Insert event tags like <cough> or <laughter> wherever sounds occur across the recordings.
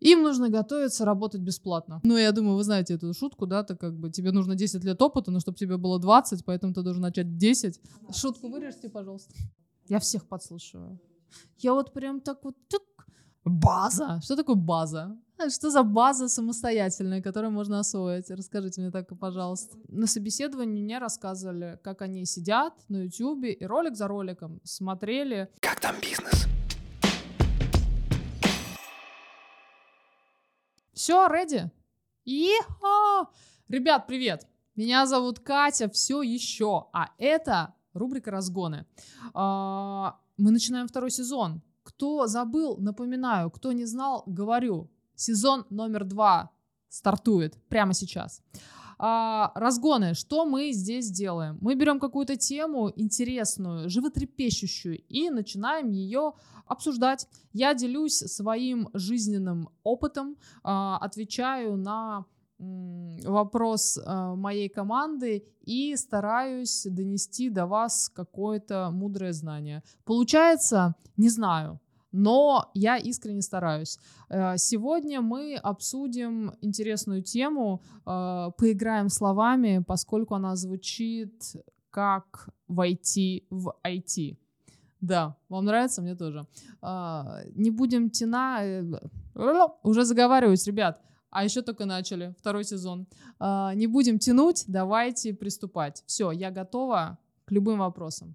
Им нужно готовиться работать бесплатно. Ну, я думаю, вы знаете эту шутку, да, так как бы тебе нужно 10 лет опыта, но чтобы тебе было 20, поэтому ты должен начать 10. Шутку вырежьте, пожалуйста. Я всех подслушиваю. Я вот прям так вот... Тюк. База. Что такое база? А что за база самостоятельная, которую можно освоить? Расскажите мне так, пожалуйста. На собеседовании мне рассказывали, как они сидят на YouTube и ролик за роликом смотрели. Как там бизнес? Все, ready? Иха! Ребят, привет! Меня зовут Катя, все еще, а это рубрика «Разгоны». А, мы начинаем второй сезон. Кто забыл, напоминаю, кто не знал, говорю. Сезон номер два стартует прямо сейчас. А, разгоны. Что мы здесь делаем? Мы берем какую-то тему интересную, животрепещущую и начинаем ее обсуждать. Я делюсь своим жизненным опытом, а, отвечаю на вопрос а, моей команды и стараюсь донести до вас какое-то мудрое знание. Получается, не знаю, но я искренне стараюсь. Э, сегодня мы обсудим интересную тему, э, поиграем словами, поскольку она звучит как войти в IT. Да, вам нравится? Мне тоже. А, не будем тена... Э, уже заговариваюсь, ребят. А еще только начали, второй сезон. А, не будем тянуть, давайте приступать. Все, я готова к любым вопросам.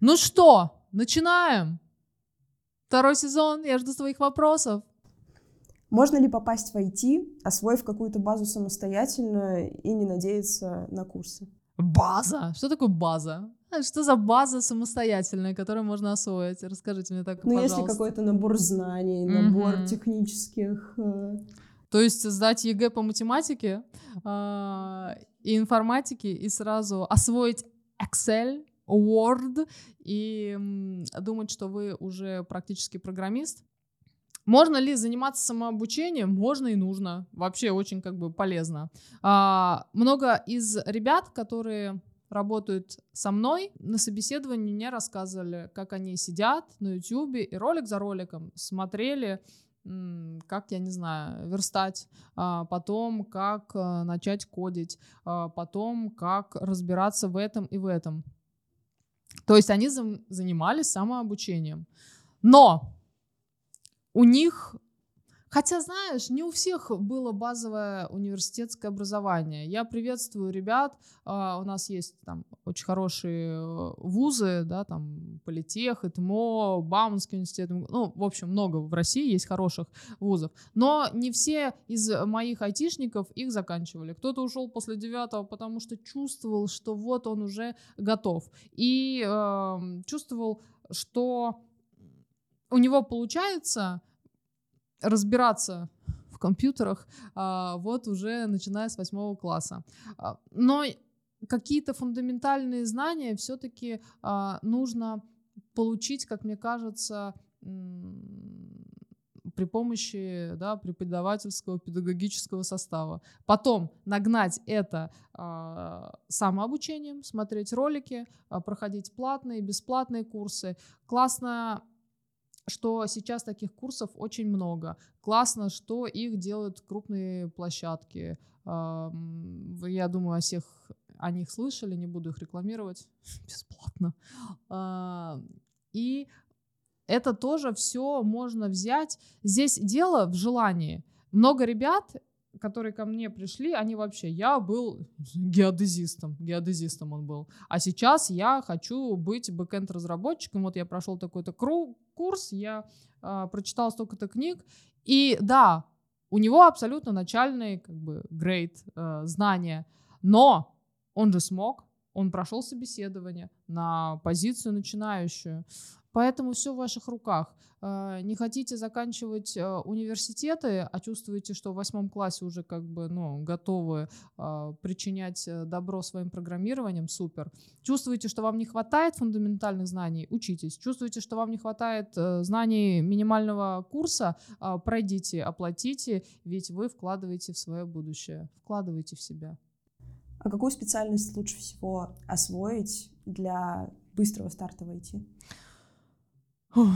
Ну что, начинаем? Второй сезон, я жду своих вопросов. Можно ли попасть в IT, освоив какую-то базу самостоятельно и не надеяться на курсы? База? Что такое база? А что за база самостоятельная, которую можно освоить? Расскажите мне так, Ну, пожалуйста. если какой-то набор знаний, набор mm-hmm. технических... Э... То есть сдать ЕГЭ по математике э, и информатике и сразу освоить Excel, Word и думать, что вы уже практически программист. Можно ли заниматься самообучением? Можно и нужно. Вообще очень как бы полезно. А, много из ребят, которые работают со мной, на собеседовании мне рассказывали, как они сидят на YouTube и ролик за роликом смотрели, как, я не знаю, верстать, а потом как э, начать кодить, а потом как разбираться в этом и в этом. То есть они занимались самообучением. Но у них, хотя знаешь, не у всех было базовое университетское образование. Я приветствую ребят, uh, у нас есть там очень хорошие э, вузы, да, там Политех, ИТМО, Бауманский университет, ну, в общем, много в России есть хороших вузов. Но не все из моих айтишников их заканчивали. Кто-то ушел после девятого, потому что чувствовал, что вот он уже готов. И uh, чувствовал, что у него получается разбираться в компьютерах а, вот уже начиная с восьмого класса. А, но какие-то фундаментальные знания все-таки а, нужно получить, как мне кажется, при помощи да, преподавательского педагогического состава. Потом нагнать это э, самообучением, смотреть ролики, э, проходить платные, бесплатные курсы. Классно что сейчас таких курсов очень много. Классно, что их делают крупные площадки. Я думаю, о всех о них слышали, не буду их рекламировать <laughs> бесплатно. А, и это тоже все можно взять. Здесь дело в желании. Много ребят которые ко мне пришли, они вообще, я был геодезистом, геодезистом он был, а сейчас я хочу быть бэкэнд-разработчиком, вот я прошел такой-то курс, я э, прочитал столько-то книг, и да, у него абсолютно начальный, как бы, грейд, э, знания, но он же смог, он прошел собеседование на позицию начинающую, Поэтому все в ваших руках. А, не хотите заканчивать а, университеты, а чувствуете, что в восьмом классе уже как бы ну, готовы а, причинять э, добро своим программированием, супер. Чувствуете, что вам не хватает фундаментальных знаний, учитесь. Чувствуете, что вам не хватает э, знаний минимального курса, пройдите, оплатите, ведь вы вкладываете в свое будущее, вкладывайте в себя. А какую специальность лучше всего освоить для быстрого старта в IT? Ой.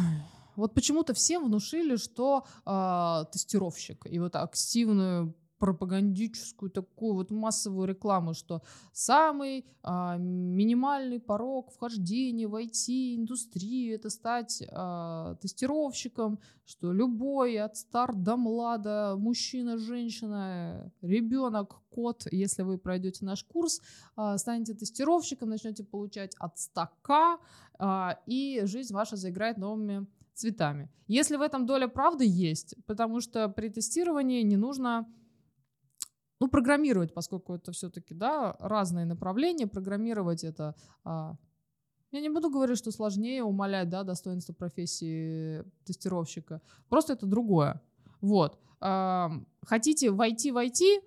Вот почему-то всем внушили, что э, тестировщик и вот активную пропагандическую такую вот массовую рекламу, что самый а, минимальный порог вхождения в IT-индустрию это стать а, тестировщиком, что любой от старт до млада, мужчина, женщина, ребенок, кот, если вы пройдете наш курс, а, станете тестировщиком, начнете получать от 100к, а, и жизнь ваша заиграет новыми цветами. Если в этом доля правды есть, потому что при тестировании не нужно ну, программировать, поскольку это все-таки, да, разные направления, программировать это... А, я не буду говорить, что сложнее умалять, да, достоинство профессии тестировщика. Просто это другое. Вот. А, хотите войти в IT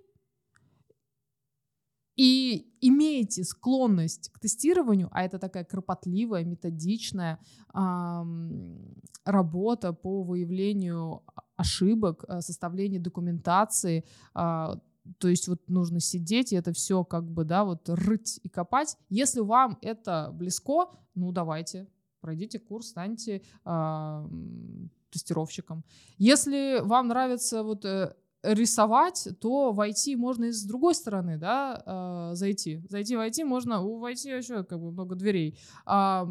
и имеете склонность к тестированию, а это такая кропотливая, методичная а, работа по выявлению ошибок, составлению документации, а, то есть вот нужно сидеть и это все как бы, да, вот рыть и копать. Если вам это близко, ну давайте, пройдите курс, станьте э, тестировщиком. Если вам нравится вот э, рисовать, то в IT можно и с другой стороны, да, э, зайти. Зайти в IT можно, у IT еще как бы много дверей. Э,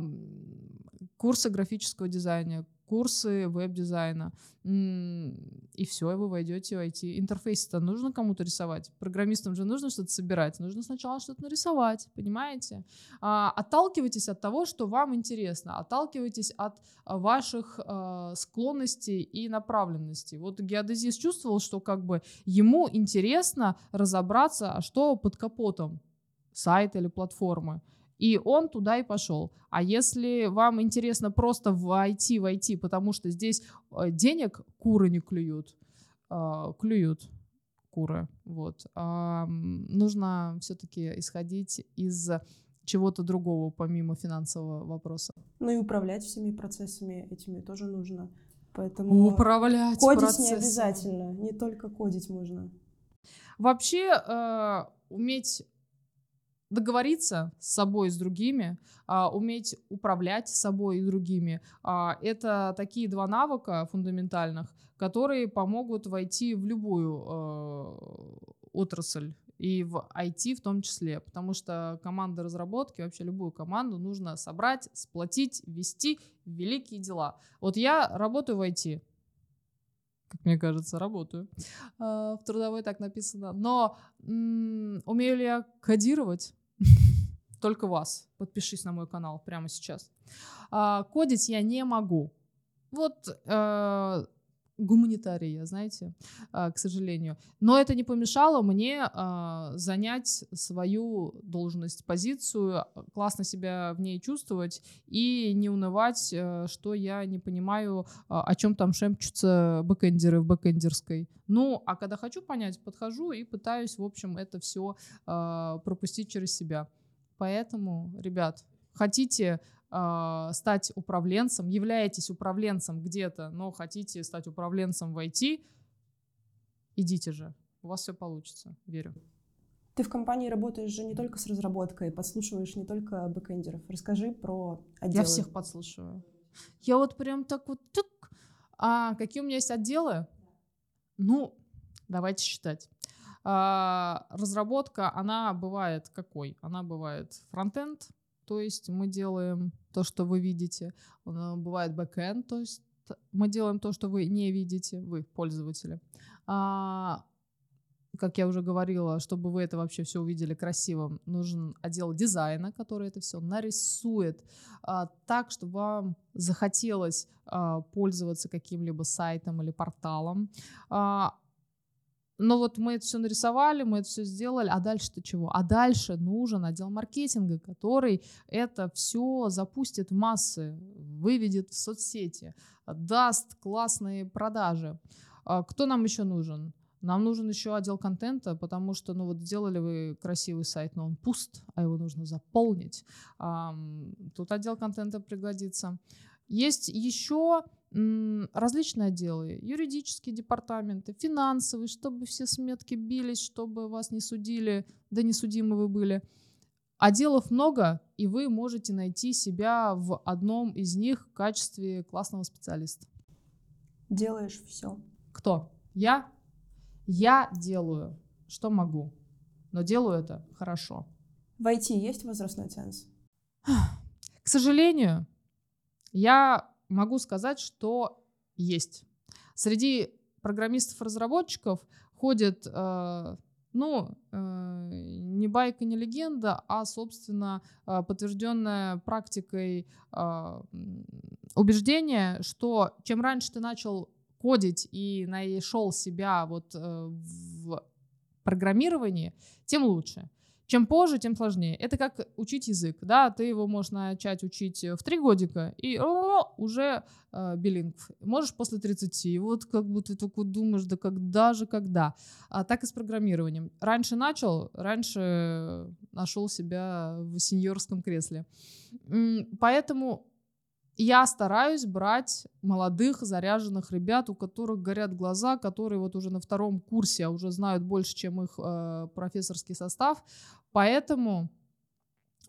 курсы графического дизайна, курсы веб-дизайна, и все, и вы войдете в IT. Интерфейс-то нужно кому-то рисовать. Программистам же нужно что-то собирать. Нужно сначала что-то нарисовать, понимаете? А, отталкивайтесь от того, что вам интересно. Отталкивайтесь от а, ваших а, склонностей и направленностей. Вот геодезист чувствовал, что как бы ему интересно разобраться, а что под капотом сайта или платформы. И он туда и пошел. А если вам интересно просто войти в IT, потому что здесь э, денег куры не клюют, а, клюют куры, вот, а, нужно все-таки исходить из чего-то другого, помимо финансового вопроса. Ну и управлять всеми процессами этими тоже нужно. Поэтому управлять кодить процессом. не обязательно, не только кодить можно. Вообще э, уметь договориться с собой с другими, а, уметь управлять собой и другими. А, это такие два навыка фундаментальных, которые помогут войти в любую э, отрасль и в IT в том числе, потому что команда разработки, вообще любую команду нужно собрать, сплотить, вести великие дела. Вот я работаю в IT, как мне кажется, работаю. А, в трудовой так написано. Но м- умею ли я кодировать? Только вас. Подпишись на мой канал прямо сейчас. А, кодить я не могу. Вот э, гуманитария, знаете, а, к сожалению. Но это не помешало мне а, занять свою должность, позицию, классно себя в ней чувствовать и не унывать, э, что я не понимаю, а, о чем там шемчутся бэкэндеры в бэкэндерской. Ну, а когда хочу понять, подхожу и пытаюсь, в общем, это все пропустить через себя. Поэтому, ребят, хотите э, стать управленцем, являетесь управленцем где-то, но хотите стать управленцем в IT, идите же, у вас все получится, верю. Ты в компании работаешь же не только с разработкой, подслушиваешь не только бэкэндеров. Расскажи про отделы. Я всех подслушиваю. Я вот прям так вот... Тык. А какие у меня есть отделы? Ну, давайте считать. А, разработка, она бывает какой? Она бывает фронтенд, то есть мы делаем то, что вы видите. Бывает бэкэнд, то есть мы делаем то, что вы не видите, вы, пользователи. А, как я уже говорила, чтобы вы это вообще все увидели красивым, нужен отдел дизайна, который это все нарисует а, так, чтобы вам захотелось а, пользоваться каким-либо сайтом или порталом. А, но вот мы это все нарисовали, мы это все сделали, а дальше-то чего? А дальше нужен отдел маркетинга, который это все запустит в массы, выведет в соцсети, даст классные продажи. А кто нам еще нужен? Нам нужен еще отдел контента, потому что, ну вот сделали вы красивый сайт, но он пуст, а его нужно заполнить. Тут отдел контента пригодится. Есть еще различные отделы, юридические департаменты, финансовые, чтобы все сметки бились, чтобы вас не судили, да не судимы вы были. Отделов много, и вы можете найти себя в одном из них в качестве классного специалиста. Делаешь все. Кто? Я? Я делаю, что могу, но делаю это хорошо. В IT есть возрастной ценз? К сожалению, я могу сказать, что есть. Среди программистов-разработчиков ходит, э, ну, э, не байка, не легенда, а, собственно, э, подтвержденная практикой э, убеждение, что чем раньше ты начал кодить и нашел себя вот э, в программировании, тем лучше. Чем позже, тем сложнее. Это как учить язык, да, ты его можешь начать учить в три годика и о, уже э, билинг. Можешь после 30, и вот как бы ты только думаешь, да когда же, когда. А так и с программированием. Раньше начал, раньше нашел себя в сеньорском кресле. Поэтому я стараюсь брать молодых, заряженных ребят, у которых горят глаза, которые вот уже на втором курсе а уже знают больше, чем их э, профессорский состав. Поэтому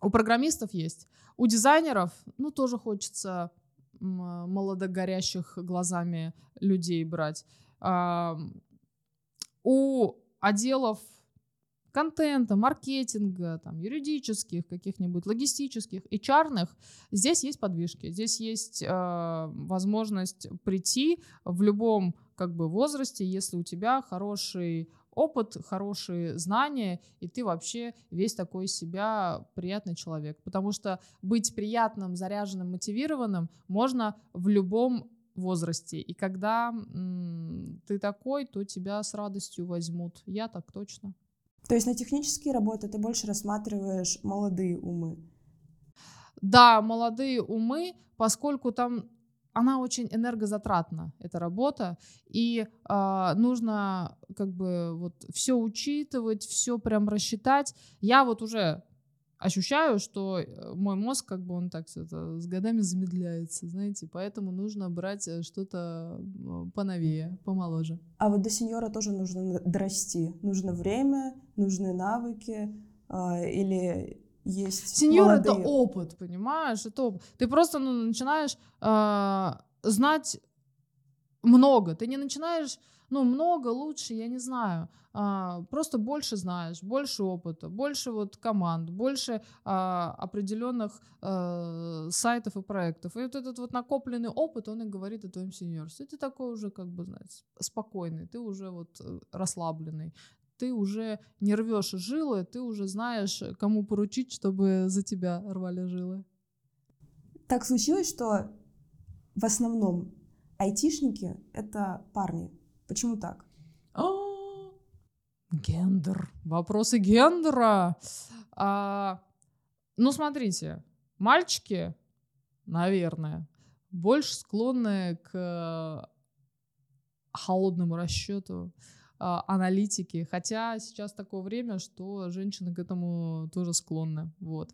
у программистов есть. У дизайнеров, ну, тоже хочется молодогорящих глазами людей брать. А, у отделов контента, маркетинга, там, юридических, каких-нибудь логистических, HR, здесь есть подвижки, здесь есть э, возможность прийти в любом как бы возрасте, если у тебя хороший опыт, хорошие знания, и ты вообще весь такой себя приятный человек. Потому что быть приятным, заряженным, мотивированным можно в любом возрасте. И когда м- ты такой, то тебя с радостью возьмут. Я так точно. То есть на технические работы ты больше рассматриваешь молодые умы? Да, молодые умы, поскольку там она очень энергозатратна, эта работа, и э, нужно как бы вот все учитывать, все прям рассчитать. Я вот уже ощущаю, что э, мой мозг, как бы он так это, с годами замедляется, знаете, поэтому нужно брать э, что-то поновее, помоложе. А вот до сеньора тоже нужно дорасти. Нужно время, нужны навыки э, или есть Сеньор это опыт, понимаешь? Это опыт. Ты просто ну, начинаешь э, знать много. Ты не начинаешь ну, много, лучше, я не знаю. А, просто больше знаешь, больше опыта, больше вот команд, больше а, определенных а, сайтов и проектов. И вот этот вот накопленный опыт, он и говорит о твоем сеньорстве. Ты такой уже, как бы, знаешь, спокойный, ты уже вот э, расслабленный ты уже не рвешь жилы, ты уже знаешь, кому поручить, чтобы за тебя рвали жилы. Так случилось, что в основном айтишники — это парни. Почему так? А, гендер. Вопросы гендера. А, ну, смотрите, мальчики, наверное, больше склонны к холодному расчету, а, аналитике. Хотя сейчас такое время, что женщины к этому тоже склонны. Вот.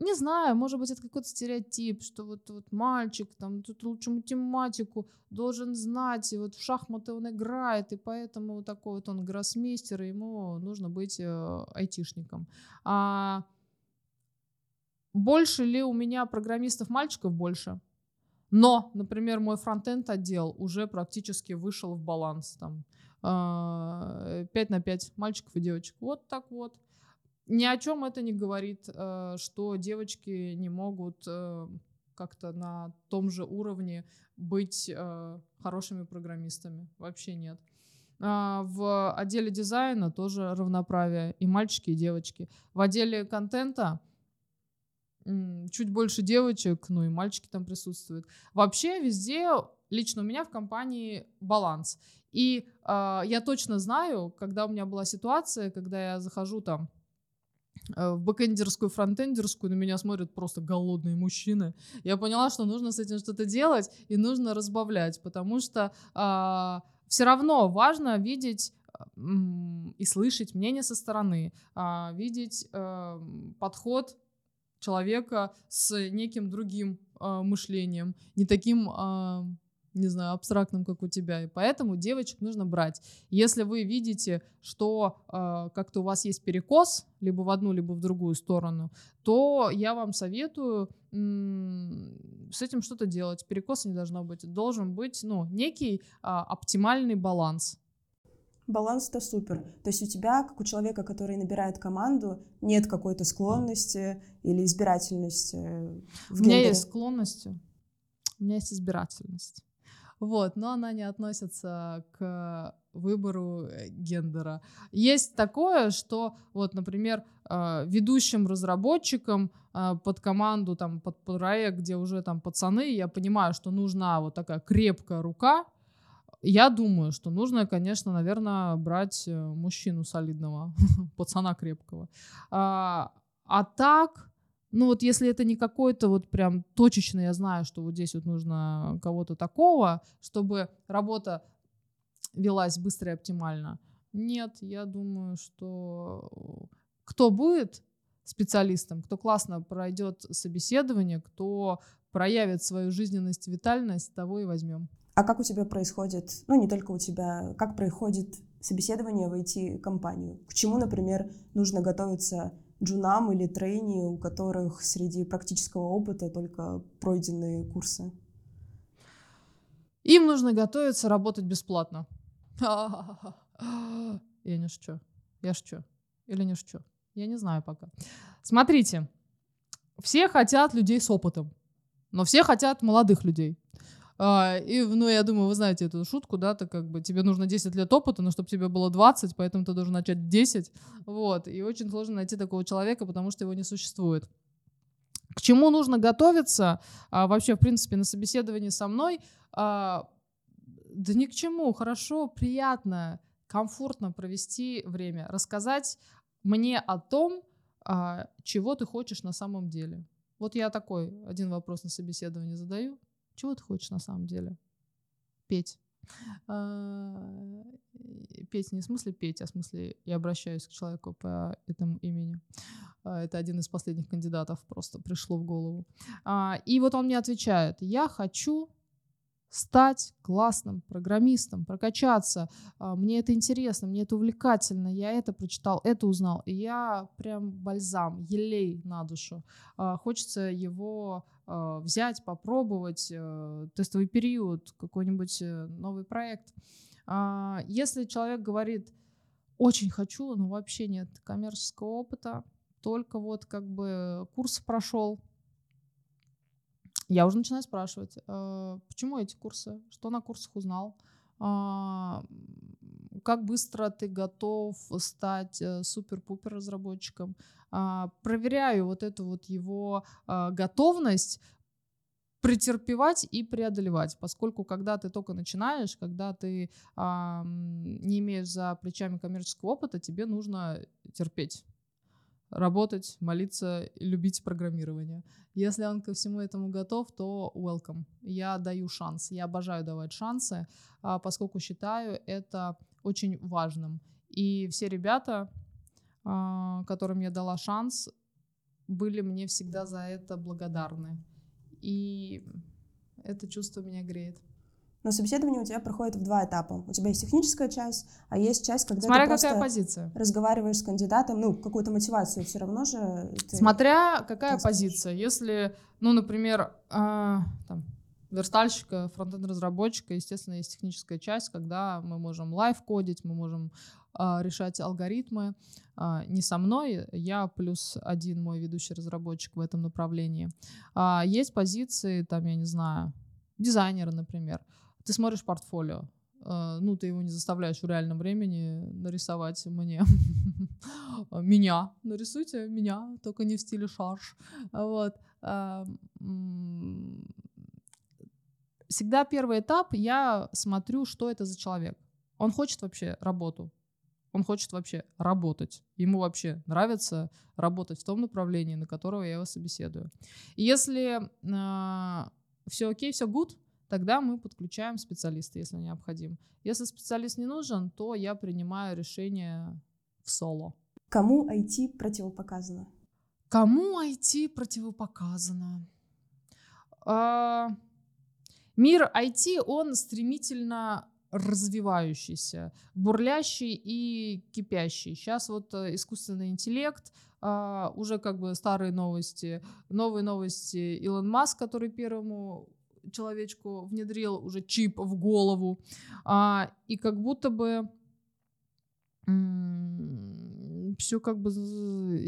Не знаю, может быть, это какой-то стереотип, что вот, вот мальчик там тут лучше математику должен знать, и вот в шахматы он играет, и поэтому вот такой вот он гроссмейстер, и ему нужно быть э, айтишником. А больше ли у меня программистов мальчиков больше? Но, например, мой фронтенд отдел уже практически вышел в баланс там. 5 а, на 5 мальчиков и девочек. Вот так вот ни о чем это не говорит, э, что девочки не могут э, как-то на том же уровне быть э, хорошими программистами. Вообще нет. А, в отделе дизайна тоже равноправие и мальчики, и девочки. В отделе контента чуть больше девочек, ну и мальчики там присутствуют. Вообще везде, лично у меня в компании баланс. И э, я точно знаю, когда у меня была ситуация, когда я захожу там в бэкэндерскую, фронтендерскую на меня смотрят просто голодные мужчины. Я поняла, что нужно с этим что-то делать и нужно разбавлять, потому что а, все равно важно видеть и слышать мнение со стороны, а, видеть а, подход человека с неким другим э, мышлением, не таким э, не знаю, абстрактным, как у тебя. И поэтому девочек нужно брать. Если вы видите, что э, как-то у вас есть перекос, либо в одну, либо в другую сторону, то я вам советую м- с этим что-то делать. Перекоса не должно быть. Должен быть, ну, некий э, оптимальный баланс. Баланс это супер. То есть у тебя, как у человека, который набирает команду, нет какой-то склонности или избирательности. В у меня есть склонности, у меня есть избирательность. Вот, но она не относится к выбору э, гендера. Есть такое, что вот, например, э, ведущим разработчикам э, под команду, там, под проект, где уже там пацаны, я понимаю, что нужна вот такая крепкая рука, я думаю, что нужно, конечно, наверное, брать мужчину солидного, <laughs> пацана крепкого. А, а так, ну вот если это не какой-то вот прям точечно, я знаю, что вот здесь вот нужно кого-то такого, чтобы работа велась быстро и оптимально. Нет, я думаю, что кто будет специалистом, кто классно пройдет собеседование, кто проявит свою жизненность, витальность, того и возьмем. А как у тебя происходит, ну не только у тебя, как происходит собеседование в IT-компанию? К чему, например, нужно готовиться джунам или трейни, у которых среди практического опыта только пройденные курсы? Им нужно готовиться работать бесплатно. <laughs> Я не шучу. Я шучу. Или не шучу. Я не знаю пока. Смотрите, все хотят людей с опытом, но все хотят молодых людей. А, и, ну, я думаю, вы знаете эту шутку, да, так как бы тебе нужно 10 лет опыта, но чтобы тебе было 20, поэтому ты должен начать 10, вот, и очень сложно найти такого человека, потому что его не существует. К чему нужно готовиться а, вообще, в принципе, на собеседовании со мной? А, да ни к чему, хорошо, приятно, комфортно провести время, рассказать мне о том, а, чего ты хочешь на самом деле. Вот я такой один вопрос на собеседовании задаю. Чего ты хочешь на самом деле? Петь. А, петь не в смысле петь, а в смысле я обращаюсь к человеку по этому имени. А, это один из последних кандидатов просто пришло в голову. А, и вот он мне отвечает, я хочу стать классным программистом, прокачаться. А, мне это интересно, мне это увлекательно. Я это прочитал, это узнал. И я прям бальзам, елей на душу. А, хочется его а, взять, попробовать, э, тестовый период, какой-нибудь э, новый проект. Если человек говорит, очень хочу, но вообще нет коммерческого опыта, только вот как бы курс прошел, я уже начинаю спрашивать, э, почему эти курсы, что на курсах узнал, а, как быстро ты готов стать э, супер-пупер разработчиком. А, проверяю вот эту вот его а, готовность претерпевать и преодолевать, поскольку когда ты только начинаешь, когда ты а, не имеешь за плечами коммерческого опыта, тебе нужно терпеть работать, молиться, любить программирование. Если он ко всему этому готов, то welcome. Я даю шанс. Я обожаю давать шансы, а, поскольку считаю это очень важным. И все ребята, а, которым я дала шанс, были мне всегда за это благодарны. И это чувство меня греет. Но собеседование у тебя проходит в два этапа. У тебя есть техническая часть, а есть часть, когда Смотря ты просто какая позиция. разговариваешь с кандидатом, ну, какую-то мотивацию все равно же. Ты Смотря какая позиция. Если, ну, например, э, там, верстальщика, фронтенд-разработчика, естественно, есть техническая часть, когда мы можем лайв-кодить, мы можем э, решать алгоритмы. Э, не со мной, я плюс один мой ведущий разработчик в этом направлении. А есть позиции, там, я не знаю, дизайнера, например. Ты смотришь портфолио, э, ну, ты его не заставляешь в реальном времени нарисовать мне. <laughs> меня. Нарисуйте меня, только не в стиле шарш. Вот. А, всегда первый этап я смотрю, что это за человек. Он хочет вообще работу. Он хочет вообще работать. Ему вообще нравится работать в том направлении, на которого я его собеседую. Если э, все окей, все good, тогда мы подключаем специалиста, если необходим. Если специалист не нужен, то я принимаю решение в соло. Кому IT противопоказано? Кому IT противопоказано? А, мир IT, он стремительно развивающийся, бурлящий и кипящий. Сейчас вот э, искусственный интеллект, а, уже как бы старые новости, новые новости Илон Маск, который первому человечку внедрил уже чип в голову, а, и как будто бы все как бы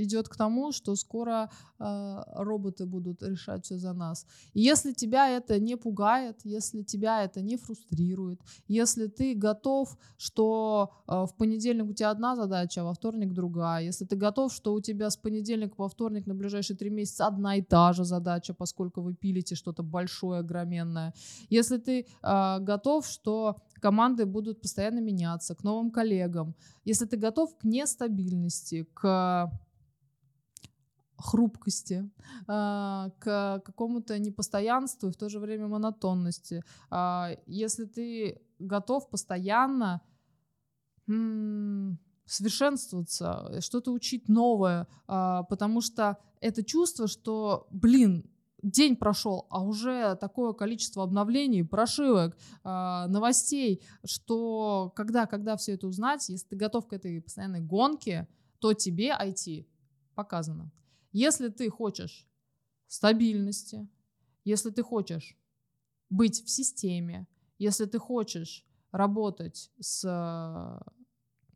идет к тому, что скоро э, роботы будут решать все за нас. И если тебя это не пугает, если тебя это не фрустрирует, если ты готов, что э, в понедельник у тебя одна задача, а во вторник другая, если ты готов, что у тебя с понедельника по вторник на ближайшие три месяца одна и та же задача, поскольку вы пилите что-то большое, огроменное, если ты э, готов, что команды будут постоянно меняться, к новым коллегам. Если ты готов к нестабильности, к хрупкости, а, к какому-то непостоянству и в то же время монотонности. А, если ты готов постоянно совершенствоваться, что-то учить новое, а, потому что это чувство, что, блин, день прошел, а уже такое количество обновлений, прошивок, э, новостей, что когда, когда все это узнать, если ты готов к этой постоянной гонке, то тебе IT показано. Если ты хочешь стабильности, если ты хочешь быть в системе, если ты хочешь работать с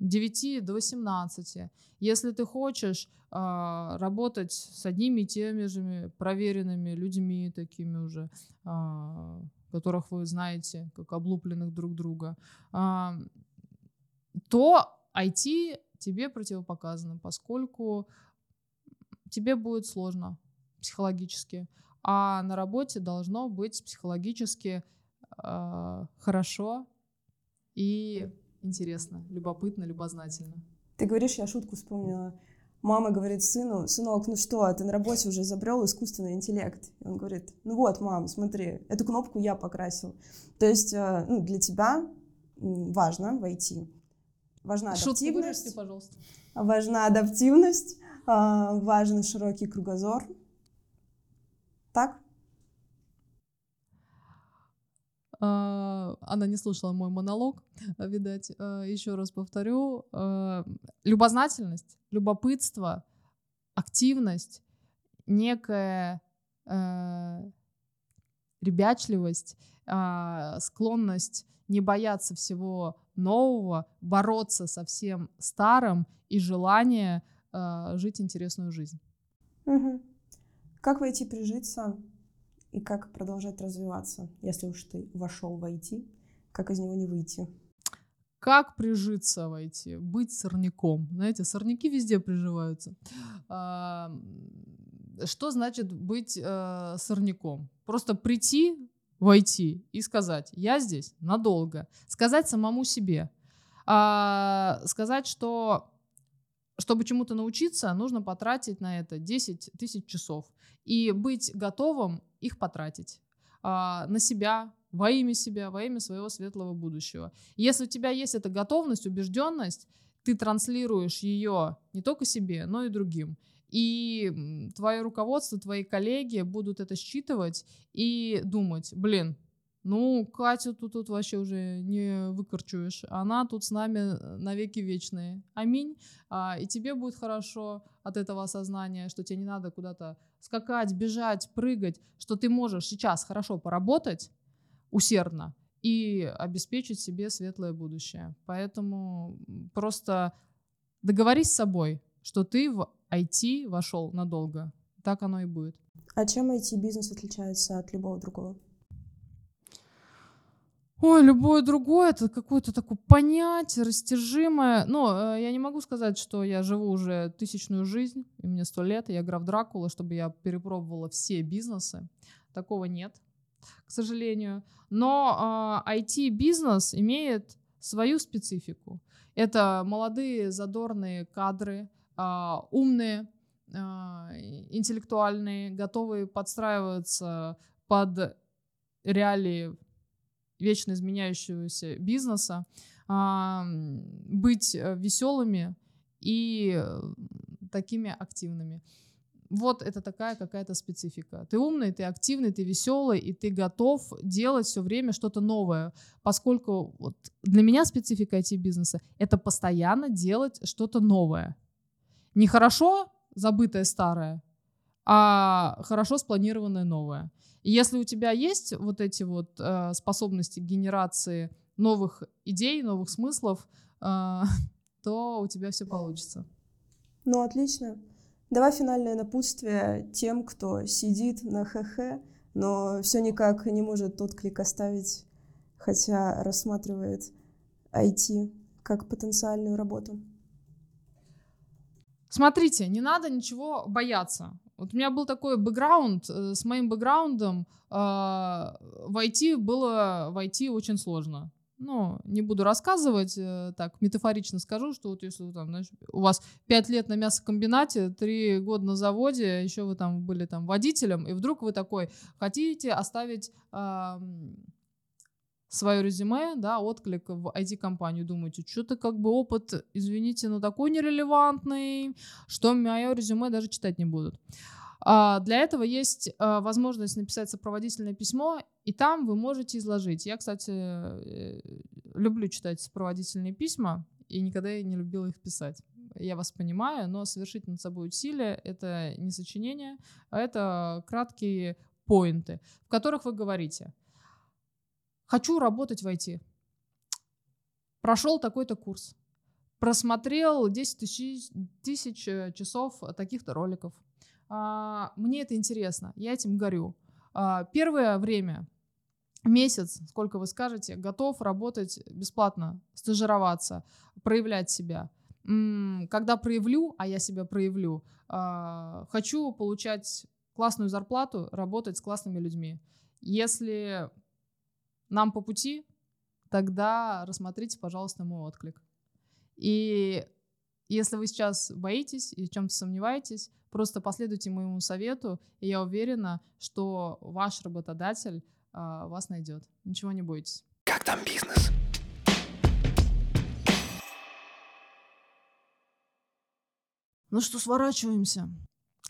9 до 18. Если ты хочешь э, работать с одними и теми же проверенными людьми, такими уже, э, которых вы знаете, как облупленных друг друга, э, то IT тебе противопоказано, поскольку тебе будет сложно психологически, а на работе должно быть психологически э, хорошо и интересно, любопытно, любознательно. Ты говоришь, я шутку вспомнила. Мама говорит сыну, сынок, ну что, ты на работе уже изобрел искусственный интеллект? И он говорит, ну вот, мам, смотри, эту кнопку я покрасил. То есть э, ну, для тебя важно войти. Важна адаптивность. Шутку пожалуйста. Важна адаптивность, а, важен широкий кругозор. Так? А, она не слушала мой монолог, видать. А, Еще раз повторю. А, любознательность, любопытство, активность, некая ребячливость, склонность не бояться всего нового, бороться со всем старым и желание жить интересную жизнь. Угу. Как войти прижиться и как продолжать развиваться, если уж ты вошел в IT, как из него не выйти? Как прижиться в IT? Быть сорняком. Знаете, сорняки везде приживаются. А, что значит быть э, сорняком? Просто прийти в IT и сказать, я здесь надолго. Сказать самому себе. А, сказать, что чтобы чему-то научиться, нужно потратить на это 10 тысяч часов. И быть готовым их потратить а, на себя, во имя себя, во имя своего светлого будущего. если у тебя есть эта готовность, убежденность, ты транслируешь ее не только себе, но и другим. И твое руководство, твои коллеги будут это считывать и думать, блин, ну, Катю тут, тут вообще уже не выкорчуешь. Она тут с нами э, навеки вечные. Аминь. А, и тебе будет хорошо от этого осознания, что тебе не надо куда-то скакать, бежать, прыгать, что ты можешь сейчас хорошо поработать усердно и обеспечить себе светлое будущее. Поэтому просто договорись с собой, что ты в IT вошел надолго. Так оно и будет. А чем IT-бизнес отличается от любого другого? Ой, любое другое, это какое-то такое понятие, растяжимое. Но э, я не могу сказать, что я живу уже тысячную жизнь, и мне сто лет, и я граф Дракула, чтобы я перепробовала все бизнесы. Такого нет, к сожалению. Но э, IT-бизнес имеет свою специфику. Это молодые, задорные кадры, э, умные, э, интеллектуальные, готовые подстраиваться под реалии вечно изменяющегося бизнеса, быть э, веселыми и э, такими активными. вот это такая какая-то специфика. Ты умный, ты активный, ты веселый, и ты готов делать все время что-то новое. Поскольку вот для меня специфика IT-бизнеса — это постоянно делать что-то новое. Не хорошо забытое старое, а хорошо спланированное новое. И если у тебя есть вот эти вот э, способности генерации новых идей, новых смыслов, э, <laughs> то у тебя все получится. Ну, отлично. Давай финальное напутствие тем, кто сидит на ХХ, но все никак не может тот клик оставить, хотя рассматривает IT как потенциальную работу. Смотрите, не надо ничего бояться. Вот у меня был такой бэкграунд, э, с моим бэкграундом э, в IT было в IT очень сложно. Ну, не буду рассказывать, э, так, метафорично скажу, что вот если там, знаешь, у вас 5 лет на мясокомбинате, 3 года на заводе, еще вы там были там водителем, и вдруг вы такой хотите оставить э, свое резюме, да, отклик в IT-компанию, думаете, что-то как бы опыт, извините, но такой нерелевантный, что мое резюме даже читать не будут. А, для этого есть а, возможность написать сопроводительное письмо, и там вы можете изложить. Я, кстати, э, люблю читать сопроводительные письма, и никогда не любила их писать. Я вас понимаю, но совершить над собой усилия — это не сочинение, а это краткие поинты, в которых вы говорите «Хочу работать в IT». Прошел такой-то курс. Просмотрел 10 тысяч, тысяч э, часов таких-то роликов а, мне это интересно, я этим горю. А, первое время, месяц, сколько вы скажете, готов работать бесплатно, стажироваться, проявлять себя. Когда проявлю, а я себя проявлю, а, хочу получать классную зарплату, работать с классными людьми. Если нам по пути, тогда рассмотрите, пожалуйста, мой отклик. И если вы сейчас боитесь и в чем-то сомневаетесь, просто последуйте моему совету, и я уверена, что ваш работодатель а, вас найдет. Ничего не бойтесь. Как там бизнес? Ну что, сворачиваемся.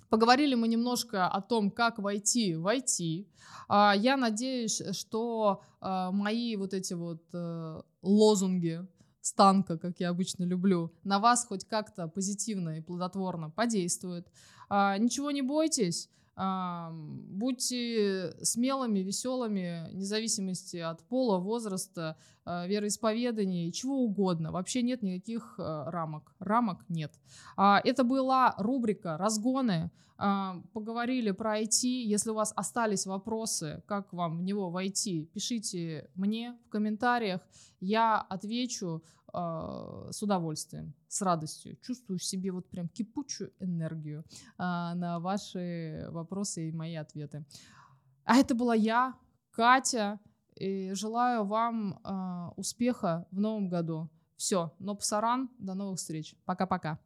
Поговорили мы немножко о том, как войти в IT. А, я надеюсь, что а, мои вот эти вот э, лозунги с танка, как я обычно люблю, на вас хоть как-то позитивно и плодотворно подействует. А, ничего не бойтесь, будьте смелыми, веселыми, вне зависимости от пола, возраста, а, вероисповедания, чего угодно. Вообще нет никаких а, рамок. Рамок нет. А, это была рубрика «Разгоны». А, поговорили про IT. Если у вас остались вопросы, как вам в него войти, пишите мне в комментариях. Я отвечу. А, с удовольствием, с радостью. Чувствую в себе вот прям кипучую энергию а, на ваши вопросы и мои ответы. А это была я, Катя, и желаю вам а, успеха в новом году. Все, но псаран, до новых встреч. Пока-пока.